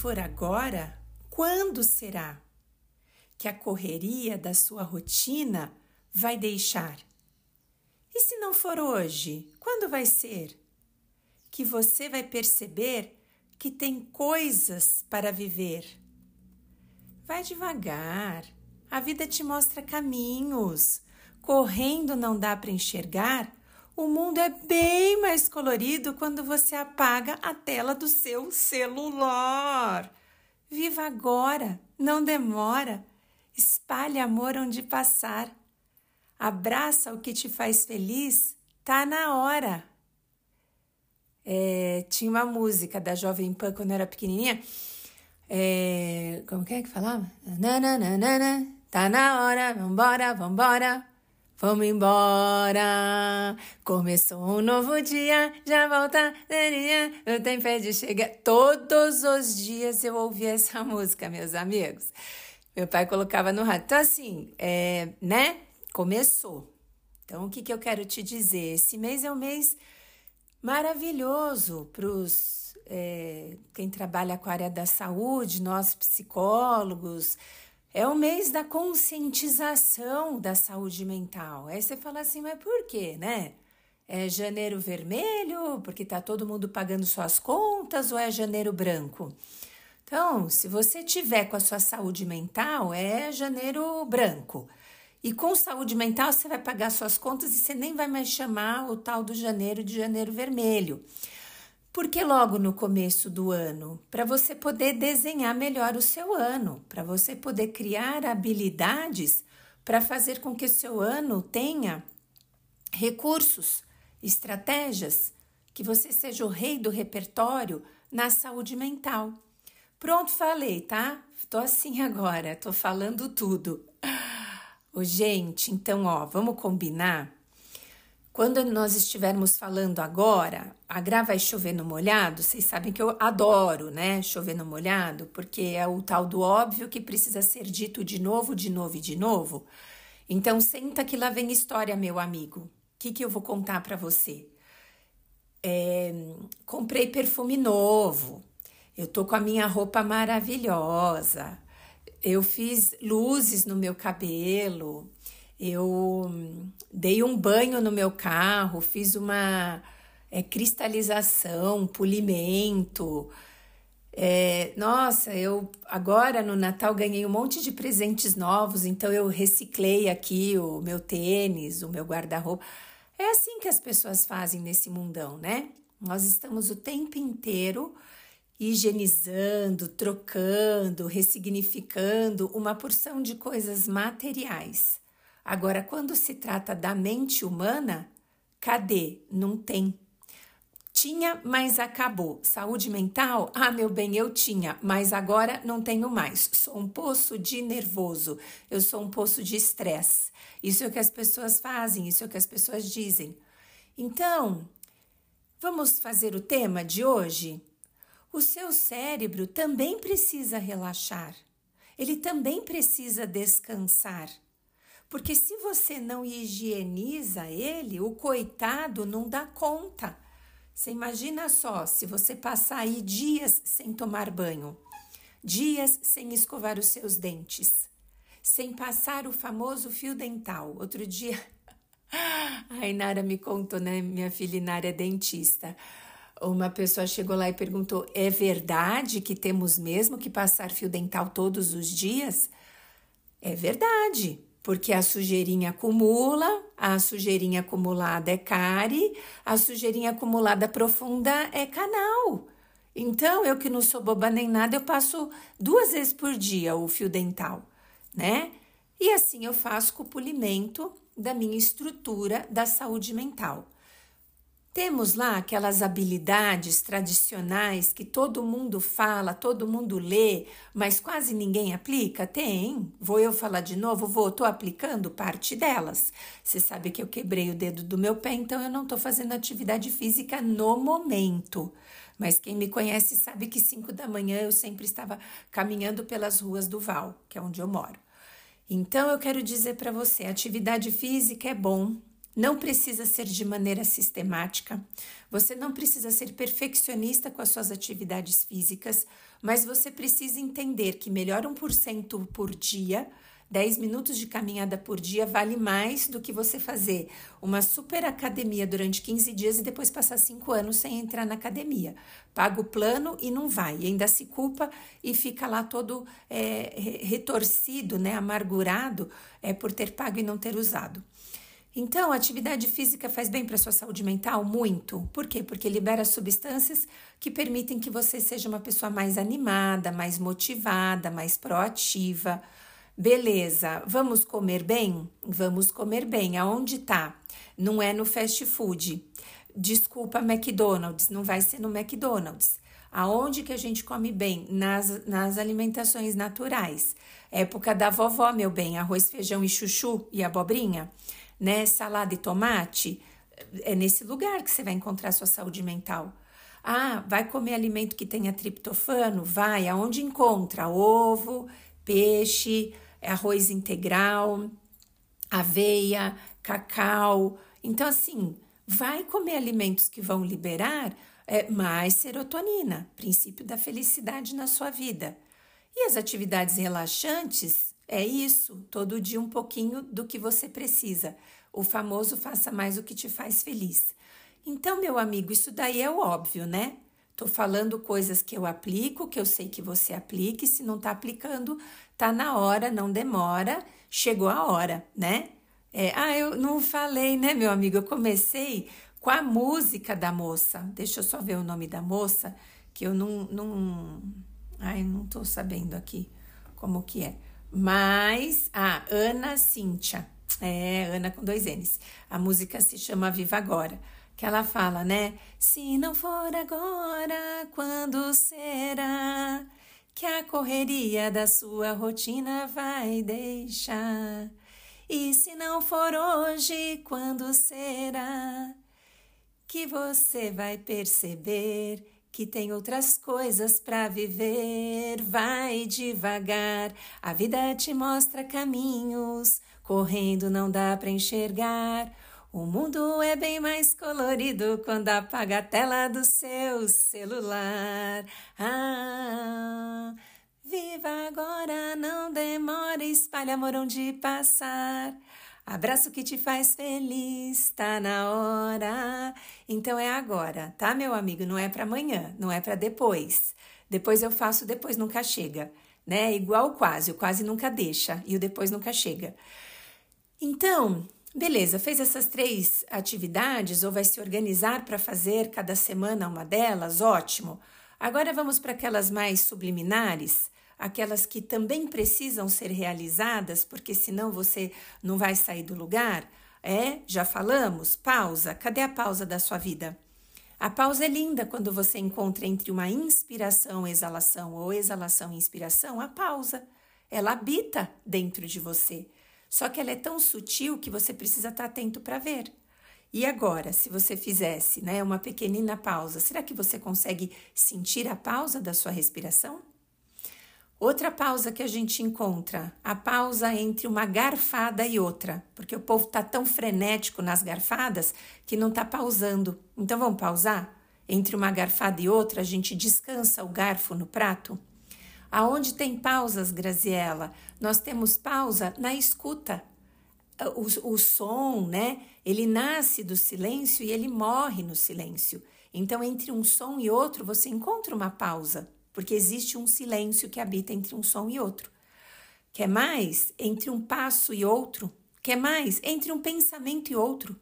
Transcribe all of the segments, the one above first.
for agora, quando será? Que a correria da sua rotina vai deixar? E se não for hoje, quando vai ser? Que você vai perceber que tem coisas para viver. Vai devagar, a vida te mostra caminhos. Correndo não dá para enxergar. O mundo é bem mais colorido quando você apaga a tela do seu celular. Viva agora, não demora. Espalhe amor onde passar. Abraça o que te faz feliz, tá na hora. É, tinha uma música da Jovem Pan quando eu era pequenininha. É, como que é que falava? Nananana, tá na hora, vambora, vambora. Vamos embora, começou um novo dia, já volta, o tempo é de chegar. Todos os dias eu ouvia essa música, meus amigos. Meu pai colocava no rádio. Então, assim, é, né? Começou. Então, o que, que eu quero te dizer? Esse mês é um mês maravilhoso para os é, quem trabalha com a área da saúde, nós psicólogos. É o mês da conscientização da saúde mental. Aí você fala assim, mas por quê, né? É janeiro vermelho, porque tá todo mundo pagando suas contas, ou é janeiro branco? Então, se você tiver com a sua saúde mental, é janeiro branco. E com saúde mental, você vai pagar suas contas e você nem vai mais chamar o tal do janeiro de janeiro vermelho. Porque logo no começo do ano, para você poder desenhar melhor o seu ano, para você poder criar habilidades para fazer com que o seu ano tenha recursos, estratégias, que você seja o rei do repertório na saúde mental. Pronto, falei, tá? Tô assim agora, tô falando tudo. Ô, gente, então, ó, vamos combinar? Quando nós estivermos falando agora, a Gra vai chover no molhado, vocês sabem que eu adoro, né? Chover no molhado, porque é o tal do óbvio que precisa ser dito de novo, de novo e de novo. Então, senta que lá vem história, meu amigo. O que, que eu vou contar para você? É, comprei perfume novo. Eu tô com a minha roupa maravilhosa eu fiz luzes no meu cabelo, eu dei um banho no meu carro, fiz uma é, cristalização, polimento. É, nossa, eu agora no Natal ganhei um monte de presentes novos, então eu reciclei aqui o meu tênis, o meu guarda-roupa. É assim que as pessoas fazem nesse mundão, né? Nós estamos o tempo inteiro higienizando, trocando, ressignificando uma porção de coisas materiais. Agora, quando se trata da mente humana, cadê? Não tem. Tinha, mas acabou. Saúde mental? Ah, meu bem, eu tinha, mas agora não tenho mais. Sou um poço de nervoso, eu sou um poço de estresse. Isso é o que as pessoas fazem, isso é o que as pessoas dizem. Então, vamos fazer o tema de hoje? O seu cérebro também precisa relaxar. Ele também precisa descansar. Porque se você não higieniza ele, o coitado não dá conta. Você imagina só se você passar aí dias sem tomar banho, dias sem escovar os seus dentes, sem passar o famoso fio dental. Outro dia, a Inara me contou, né? Minha filha Inara é dentista uma pessoa chegou lá e perguntou: é verdade que temos mesmo que passar fio dental todos os dias? É verdade, porque a sujeirinha acumula, a sujeirinha acumulada é cárie, a sujeirinha acumulada profunda é canal. Então, eu que não sou boba nem nada, eu passo duas vezes por dia o fio dental, né? E assim eu faço com o polimento da minha estrutura da saúde mental. Temos lá aquelas habilidades tradicionais que todo mundo fala, todo mundo lê, mas quase ninguém aplica? Tem. Vou eu falar de novo? Vou, estou aplicando parte delas. Você sabe que eu quebrei o dedo do meu pé, então eu não estou fazendo atividade física no momento. Mas quem me conhece sabe que 5 da manhã eu sempre estava caminhando pelas ruas do Val, que é onde eu moro. Então eu quero dizer para você, atividade física é bom, Não precisa ser de maneira sistemática. Você não precisa ser perfeccionista com as suas atividades físicas, mas você precisa entender que melhor 1% por dia 10 minutos de caminhada por dia vale mais do que você fazer uma super academia durante 15 dias e depois passar 5 anos sem entrar na academia. Paga o plano e não vai, ainda se culpa e fica lá todo é, retorcido, né, amargurado é, por ter pago e não ter usado. Então, a atividade física faz bem para sua saúde mental? Muito. Por quê? Porque libera substâncias que permitem que você seja uma pessoa mais animada, mais motivada, mais proativa. Beleza, vamos comer bem? Vamos comer bem. Aonde tá? Não é no fast food. Desculpa, McDonald's, não vai ser no McDonald's. Aonde que a gente come bem? Nas, nas alimentações naturais. Época da vovó, meu bem, arroz, feijão e chuchu e abobrinha, né? Salada e tomate. É nesse lugar que você vai encontrar sua saúde mental. Ah, vai comer alimento que tenha triptofano? Vai. Aonde encontra? Ovo, peixe, arroz integral, aveia, cacau. Então, assim, vai comer alimentos que vão liberar é, mais serotonina, princípio da felicidade na sua vida. E as atividades relaxantes é isso, todo dia um pouquinho do que você precisa. O famoso faça mais o que te faz feliz. Então, meu amigo, isso daí é o óbvio, né? Tô falando coisas que eu aplico, que eu sei que você aplique. Se não tá aplicando, tá na hora, não demora. Chegou a hora, né? É, ah, eu não falei, né, meu amigo? Eu comecei com a música da moça. Deixa eu só ver o nome da moça, que eu não. não ai, não tô sabendo aqui como que é. Mas, ah, Ana Cíntia. É, Ana com dois N's. A música se chama Viva Agora que ela fala, né? Se não for agora, quando será que a correria da sua rotina vai deixar? E se não for hoje, quando será que você vai perceber que tem outras coisas para viver? Vai devagar, a vida te mostra caminhos, correndo não dá para enxergar. O mundo é bem mais colorido quando apaga a tela do seu celular. Ah, viva agora, não demora, espalha amor onde passar. Abraço que te faz feliz, tá na hora. Então é agora, tá, meu amigo? Não é para amanhã, não é para depois. Depois eu faço, depois nunca chega, né? Igual quase, o quase nunca deixa e o depois nunca chega. Então, Beleza, fez essas três atividades ou vai se organizar para fazer cada semana uma delas? Ótimo. Agora vamos para aquelas mais subliminares, aquelas que também precisam ser realizadas, porque senão você não vai sair do lugar. É, já falamos, pausa. Cadê a pausa da sua vida? A pausa é linda quando você encontra entre uma inspiração, exalação ou exalação inspiração, a pausa. Ela habita dentro de você. Só que ela é tão sutil que você precisa estar atento para ver. E agora, se você fizesse né, uma pequenina pausa, será que você consegue sentir a pausa da sua respiração? Outra pausa que a gente encontra, a pausa entre uma garfada e outra, porque o povo está tão frenético nas garfadas que não está pausando. Então vamos pausar? Entre uma garfada e outra, a gente descansa o garfo no prato. Aonde tem pausas, Graziella? Nós temos pausa na escuta. O, o som, né? Ele nasce do silêncio e ele morre no silêncio. Então, entre um som e outro, você encontra uma pausa, porque existe um silêncio que habita entre um som e outro. Quer mais? Entre um passo e outro? Quer mais? Entre um pensamento e outro?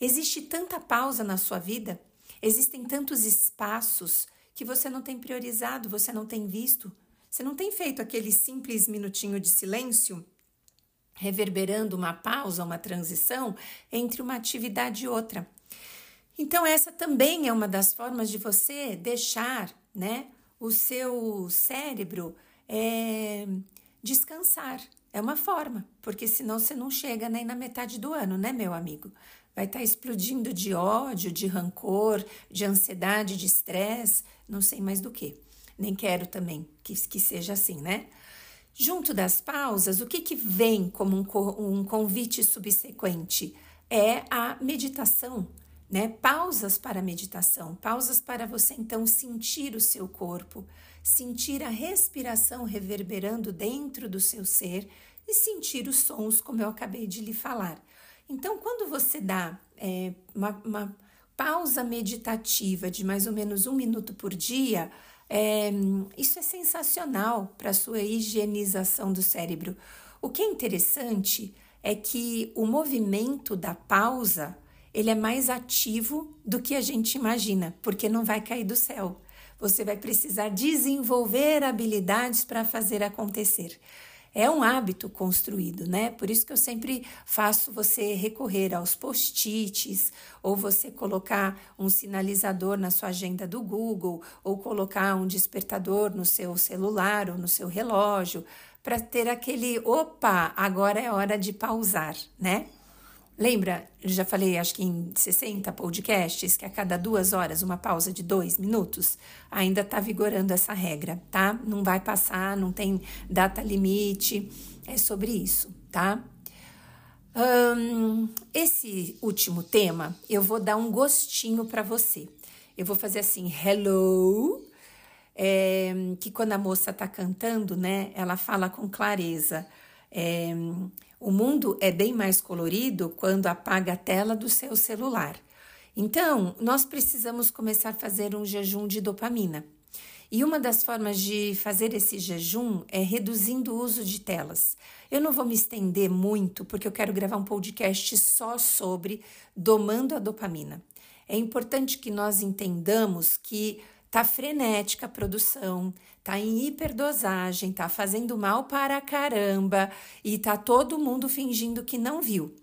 Existe tanta pausa na sua vida, existem tantos espaços que você não tem priorizado, você não tem visto, você não tem feito aquele simples minutinho de silêncio, reverberando uma pausa, uma transição entre uma atividade e outra. Então, essa também é uma das formas de você deixar né, o seu cérebro é, descansar. É uma forma, porque senão você não chega nem na metade do ano, né, meu amigo? Vai estar tá explodindo de ódio, de rancor, de ansiedade, de estresse, não sei mais do que nem quero também que, que seja assim, né? Junto das pausas, o que, que vem como um, um convite subsequente? é a meditação, né? Pausas para meditação, pausas para você então sentir o seu corpo, sentir a respiração reverberando dentro do seu ser e sentir os sons, como eu acabei de lhe falar. Então, quando você dá é, uma, uma pausa meditativa de mais ou menos um minuto por dia, é, isso é sensacional para a sua higienização do cérebro. O que é interessante é que o movimento da pausa ele é mais ativo do que a gente imagina, porque não vai cair do céu. Você vai precisar desenvolver habilidades para fazer acontecer é um hábito construído, né? Por isso que eu sempre faço você recorrer aos post-its, ou você colocar um sinalizador na sua agenda do Google, ou colocar um despertador no seu celular ou no seu relógio, para ter aquele opa, agora é hora de pausar, né? Lembra, já falei, acho que em 60 podcasts, que a cada duas horas uma pausa de dois minutos, ainda está vigorando essa regra, tá? Não vai passar, não tem data limite, é sobre isso, tá? Esse último tema, eu vou dar um gostinho para você. Eu vou fazer assim, hello, é, que quando a moça tá cantando, né, ela fala com clareza. É, o mundo é bem mais colorido quando apaga a tela do seu celular. Então, nós precisamos começar a fazer um jejum de dopamina. E uma das formas de fazer esse jejum é reduzindo o uso de telas. Eu não vou me estender muito, porque eu quero gravar um podcast só sobre domando a dopamina. É importante que nós entendamos que tá frenética a produção, tá em hiperdosagem, tá fazendo mal para caramba e tá todo mundo fingindo que não viu,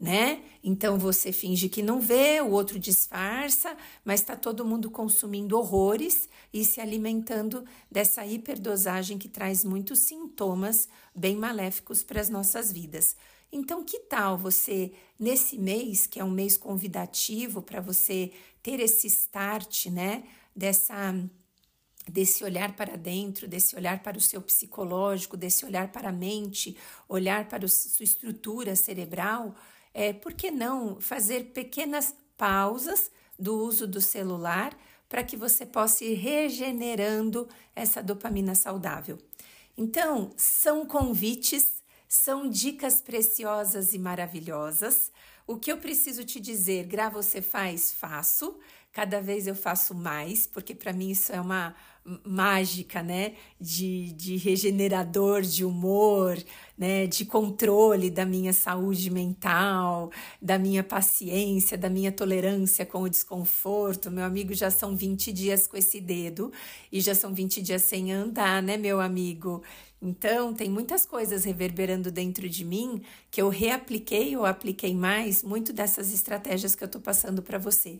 né? Então você finge que não vê, o outro disfarça, mas tá todo mundo consumindo horrores e se alimentando dessa hiperdosagem que traz muitos sintomas bem maléficos para as nossas vidas. Então, que tal você, nesse mês, que é um mês convidativo para você ter esse start, né? Dessa desse olhar para dentro, desse olhar para o seu psicológico, desse olhar para a mente, olhar para a sua estrutura cerebral, é, por que não fazer pequenas pausas do uso do celular para que você possa ir regenerando essa dopamina saudável? Então, são convites, são dicas preciosas e maravilhosas. O que eu preciso te dizer, Gra, você faz, faço. Cada vez eu faço mais, porque para mim isso é uma mágica, né? De, de regenerador de humor, né? De controle da minha saúde mental, da minha paciência, da minha tolerância com o desconforto. Meu amigo, já são 20 dias com esse dedo e já são 20 dias sem andar, né, meu amigo? Então, tem muitas coisas reverberando dentro de mim que eu reapliquei ou apliquei mais muito dessas estratégias que eu tô passando para você.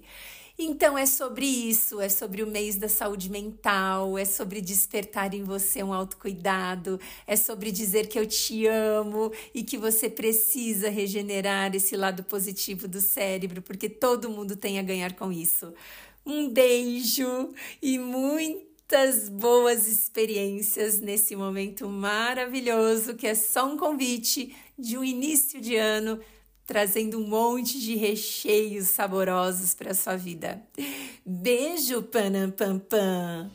Então é sobre isso, é sobre o mês da saúde mental, é sobre despertar em você um autocuidado, é sobre dizer que eu te amo e que você precisa regenerar esse lado positivo do cérebro, porque todo mundo tem a ganhar com isso. Um beijo e muitas boas experiências nesse momento maravilhoso que é só um convite de um início de ano trazendo um monte de recheios saborosos para sua vida. Beijo, panam pam pam.